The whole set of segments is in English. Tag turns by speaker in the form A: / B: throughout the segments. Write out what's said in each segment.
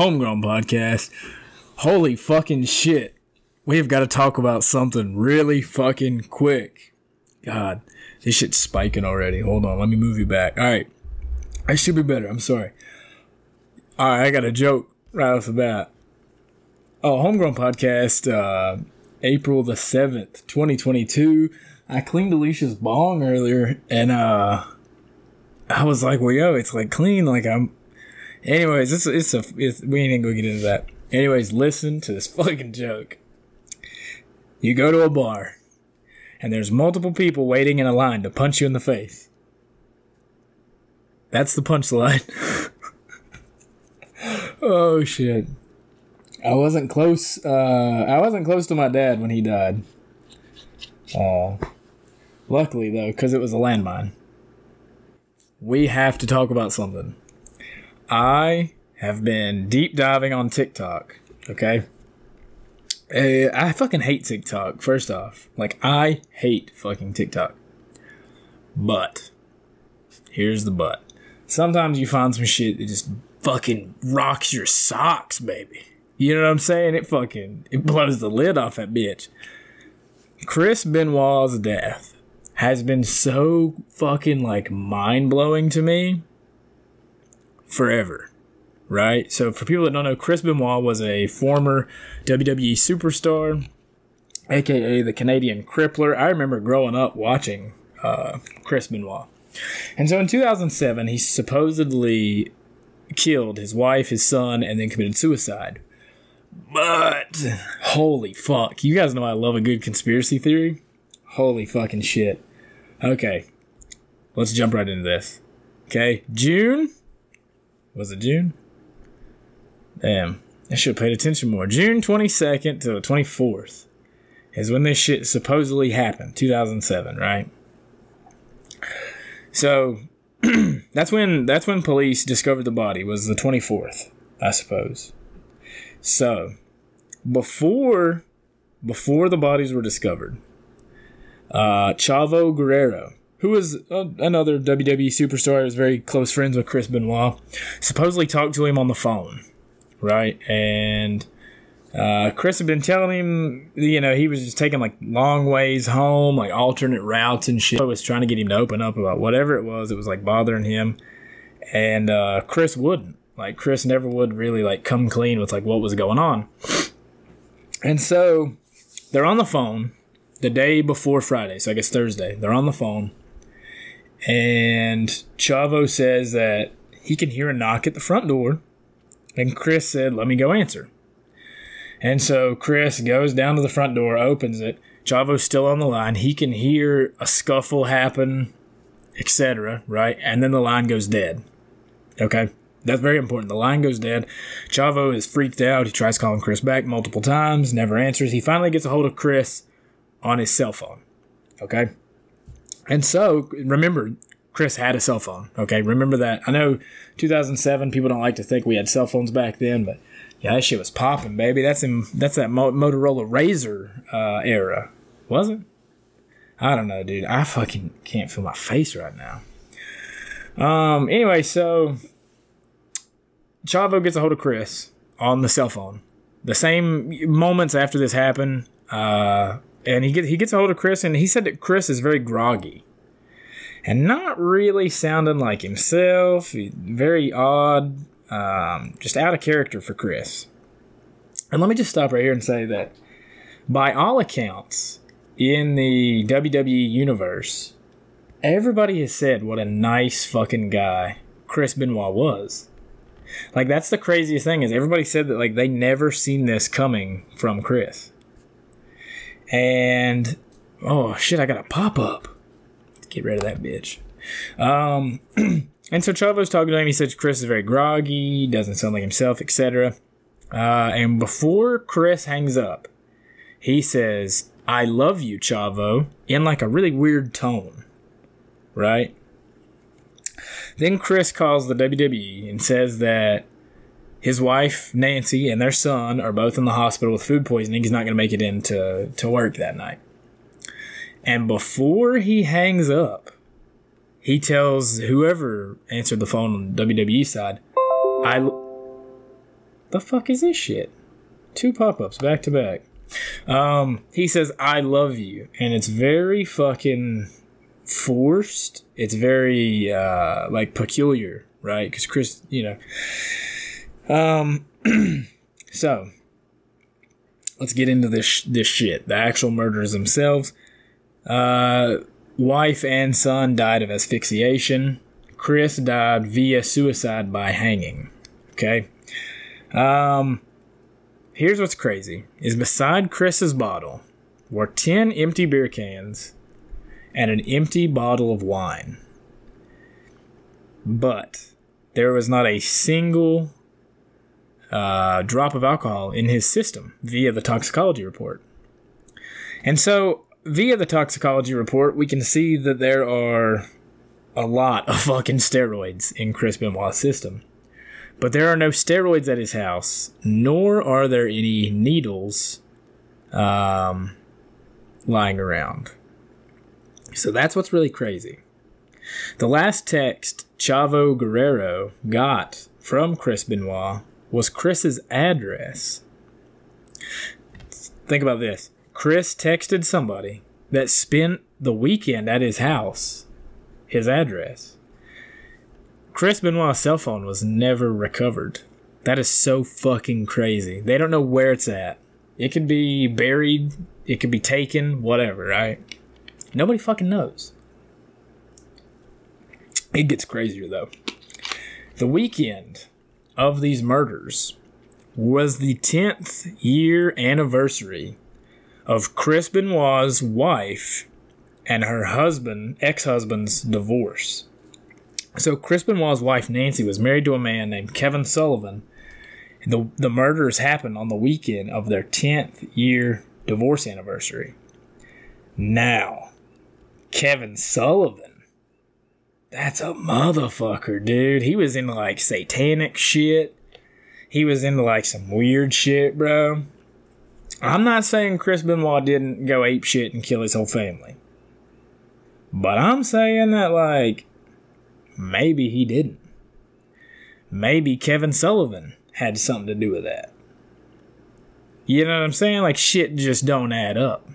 A: Homegrown Podcast. Holy fucking shit. We have got to talk about something really fucking quick. God, this shit's spiking already. Hold on, let me move you back. All right. I should be better. I'm sorry. All right, I got a joke right off the bat. Oh, Homegrown Podcast, uh, April the 7th, 2022. I cleaned Alicia's bong earlier and, uh, I was like, well, yo, it's like clean. Like I'm, anyways, it's, it's a, it's, we ain't gonna get into that. Anyways, listen to this fucking joke. You go to a bar and there's multiple people waiting in a line to punch you in the face. That's the punchline. oh shit. I wasn't close. Uh, I wasn't close to my dad when he died. Uh, luckily though, because it was a landmine. We have to talk about something. I have been deep diving on TikTok. Okay. Uh, I fucking hate TikTok. First off, like I hate fucking TikTok. But here's the but. Sometimes you find some shit that just fucking rocks your socks, baby. You know what I'm saying? It fucking it blows the lid off that bitch. Chris Benoit's death has been so fucking like mind blowing to me forever. Right? So for people that don't know, Chris Benoit was a former WWE superstar, aka the Canadian Crippler. I remember growing up watching uh, Chris Benoit. And so in 2007, he supposedly killed his wife, his son, and then committed suicide. But holy fuck, you guys know I love a good conspiracy theory. Holy fucking shit. Okay, let's jump right into this. Okay, June. Was it June? Damn, I should have paid attention more. June 22nd to the 24th is when this shit supposedly happened, 2007, right? So that's when that's when police discovered the body was the 24th, I suppose. So before before the bodies were discovered, uh, Chavo Guerrero, who was uh, another WWE superstar, was very close friends with Chris Benoit, supposedly talked to him on the phone, right? And uh, Chris had been telling him, you know, he was just taking like long ways home, like alternate routes and shit. I was trying to get him to open up about whatever it was. It was like bothering him, and uh, Chris wouldn't. Like Chris never would really like come clean with like what was going on. And so they're on the phone the day before Friday, so I guess Thursday. They're on the phone, and Chavo says that he can hear a knock at the front door, and Chris said, "Let me go answer." And so Chris goes down to the front door, opens it. Chavo's still on the line. He can hear a scuffle happen, etc. Right, and then the line goes dead. Okay. That's very important. The line goes dead. Chavo is freaked out. He tries calling Chris back multiple times, never answers. He finally gets a hold of Chris on his cell phone. Okay. And so remember, Chris had a cell phone. Okay. Remember that. I know 2007, people don't like to think we had cell phones back then, but yeah, that shit was popping, baby. That's in, that's that Motorola RAZR uh, era. Was it? I don't know, dude. I fucking can't feel my face right now. Um, anyway, so Chavo gets a hold of Chris on the cell phone. The same moments after this happened, uh, and he gets he gets a hold of Chris, and he said that Chris is very groggy, and not really sounding like himself. Very odd, um, just out of character for Chris. And let me just stop right here and say that, by all accounts, in the WWE universe, everybody has said what a nice fucking guy Chris Benoit was. Like that's the craziest thing is everybody said that like they never seen this coming from Chris. And oh shit, I got a pop up. Get rid of that bitch. Um and so Chavo's talking to him. He says Chris is very groggy, doesn't sound like himself, etc. Uh, and before Chris hangs up, he says, "I love you, Chavo," in like a really weird tone, right? Then Chris calls the WWE and says that his wife, Nancy, and their son are both in the hospital with food poisoning. He's not going to make it into to work that night. And before he hangs up, he tells whoever answered the phone on the WWE side, I. The fuck is this shit? Two pop ups back to back. Um, he says, I love you. And it's very fucking forced. It's very, uh, like peculiar, right? Because Chris, you know. Um, so let's get into this, this shit. The actual murders themselves. Uh, wife and son died of asphyxiation. Chris died via suicide by hanging. Okay. Um, here's what's crazy is beside Chris's bottle were 10 empty beer cans and an empty bottle of wine. But there was not a single uh, drop of alcohol in his system via the toxicology report. And so, via the toxicology report, we can see that there are a lot of fucking steroids in Chris Benoit's system. But there are no steroids at his house, nor are there any needles um, lying around. So that's what's really crazy. The last text Chavo Guerrero got from Chris Benoit was Chris's address. Think about this Chris texted somebody that spent the weekend at his house his address. Chris Benoit's cell phone was never recovered. That is so fucking crazy. They don't know where it's at. It could be buried, it could be taken, whatever, right? Nobody fucking knows. It gets crazier though. The weekend of these murders was the 10th year anniversary of Chris Benoit's wife and her husband, ex husband's divorce. So Chris Benoit's wife Nancy was married to a man named Kevin Sullivan. The the murders happened on the weekend of their tenth year divorce anniversary. Now, Kevin Sullivan, that's a motherfucker, dude. He was into like satanic shit. He was into like some weird shit, bro. I'm not saying Chris Benoit didn't go ape shit and kill his whole family. But I'm saying that like maybe he didn't. Maybe Kevin Sullivan had something to do with that. You know what I'm saying? Like shit just don't add up.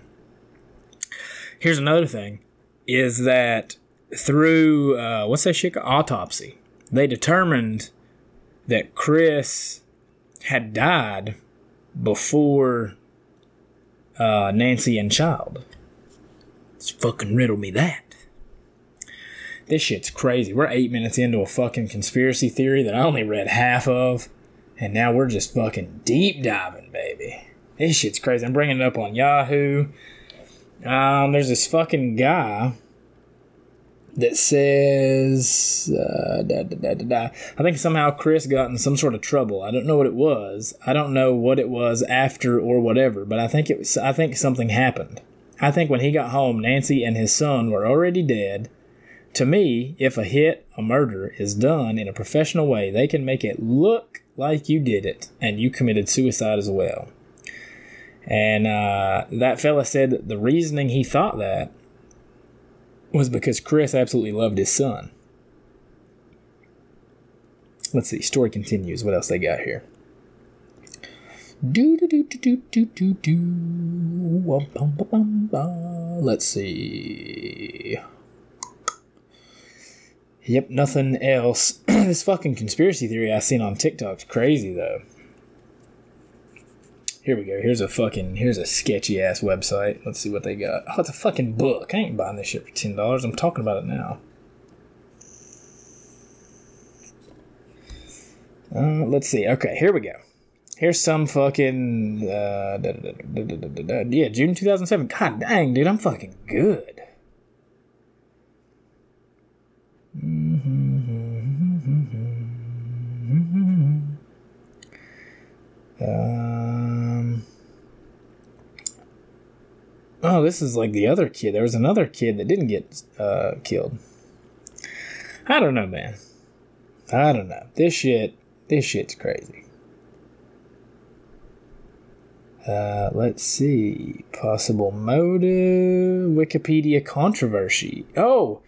A: Here's another thing is that through uh, what's that shit autopsy, they determined that Chris had died before uh, Nancy and Child. It's fucking riddle me that. This shit's crazy. We're eight minutes into a fucking conspiracy theory that I only read half of, and now we're just fucking deep diving, baby. This shit's crazy. I'm bringing it up on Yahoo. Um, there's this fucking guy that says uh, da, da, da, I think somehow Chris got in some sort of trouble. I don't know what it was. I don't know what it was after or whatever, but I think it was. I think something happened. I think when he got home, Nancy and his son were already dead. To me, if a hit, a murder, is done in a professional way, they can make it look like you did it and you committed suicide as well. And uh, that fella said that the reasoning he thought that was because Chris absolutely loved his son. Let's see, story continues. What else they got here? Do do do do do do do. Let's see. Yep, nothing else. this fucking conspiracy theory I seen on TikTok's crazy though. Here we go. Here's a fucking here's a sketchy ass website. Let's see what they got. Oh, it's a fucking book. I ain't buying this shit for ten dollars. I'm talking about it now. Uh, let's see. Okay, here we go. Here's some fucking uh, da, da, da, yeah, June 2007. God dang, dude, I'm fucking good. Oh, this is like the other kid. There was another kid that didn't get uh, killed. I don't know, man. I don't know. This shit, this shit's crazy. Uh, let's see. Possible motive. Wikipedia controversy. Oh,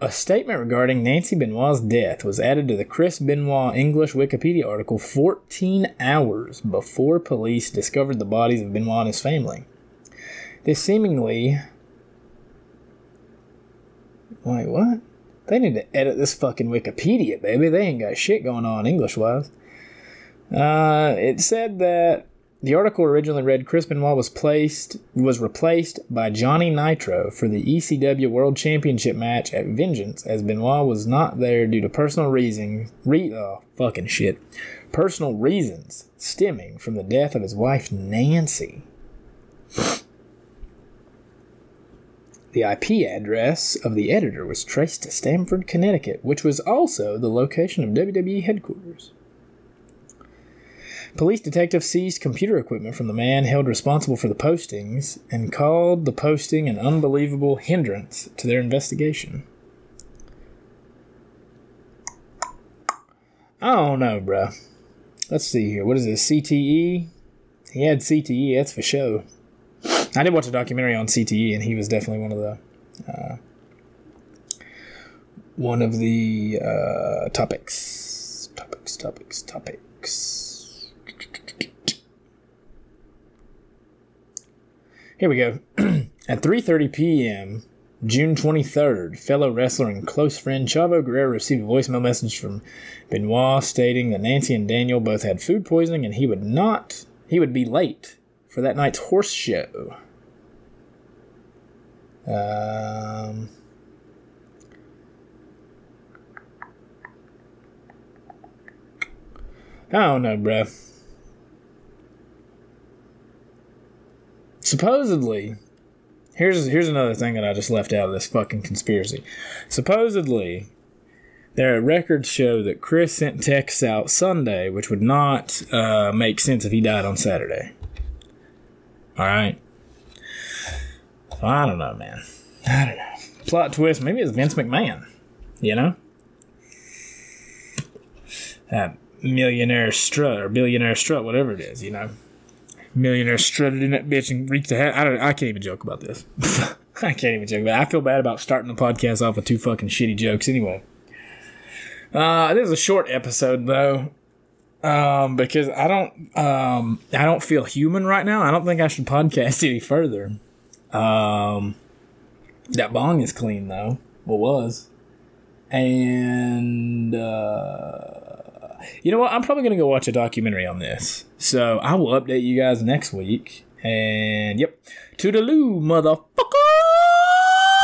A: A statement regarding Nancy Benoit's death was added to the Chris Benoit English Wikipedia article 14 hours before police discovered the bodies of Benoit and his family. This seemingly. Wait, what? They need to edit this fucking Wikipedia, baby. They ain't got shit going on English wise. Uh, it said that the article originally read Crispin Benoit was placed was replaced by Johnny Nitro for the ECW World Championship match at Vengeance, as Benoit was not there due to personal reasons. Re- oh, fucking shit. Personal reasons stemming from the death of his wife Nancy. The IP address of the editor was traced to Stamford, Connecticut, which was also the location of WWE headquarters. Police detectives seized computer equipment from the man held responsible for the postings and called the posting an unbelievable hindrance to their investigation. I don't know, bruh. Let's see here. What is this? CTE? He had CTE, that's for sure. I did watch a documentary on CTE, and he was definitely one of the uh, one of the uh, topics. Topics, topics, topics. Here we go. At 3:30 p.m., June 23rd, fellow wrestler and close friend Chavo Guerrero received a voicemail message from Benoit stating that Nancy and Daniel both had food poisoning and he would not he would be late for that night's house show. Um, I don't know, bruh. Supposedly, here's here's another thing that I just left out of this fucking conspiracy. Supposedly, their records show that Chris sent texts out Sunday, which would not uh, make sense if he died on Saturday. All right. I don't know, man. I don't know. Plot twist. Maybe it's Vince McMahon. You know, that millionaire strut or billionaire strut, whatever it is. You know, millionaire strutted in that bitch and reached the head. I don't. I can't even joke about this. I can't even joke about. It. I feel bad about starting the podcast off with two fucking shitty jokes. Anyway, uh, this is a short episode though um, because I don't um, I don't feel human right now. I don't think I should podcast any further. Um, that bong is clean though. What was, and uh, you know what? I'm probably gonna go watch a documentary on this. So I will update you guys next week. And yep, toodaloo, motherfucker.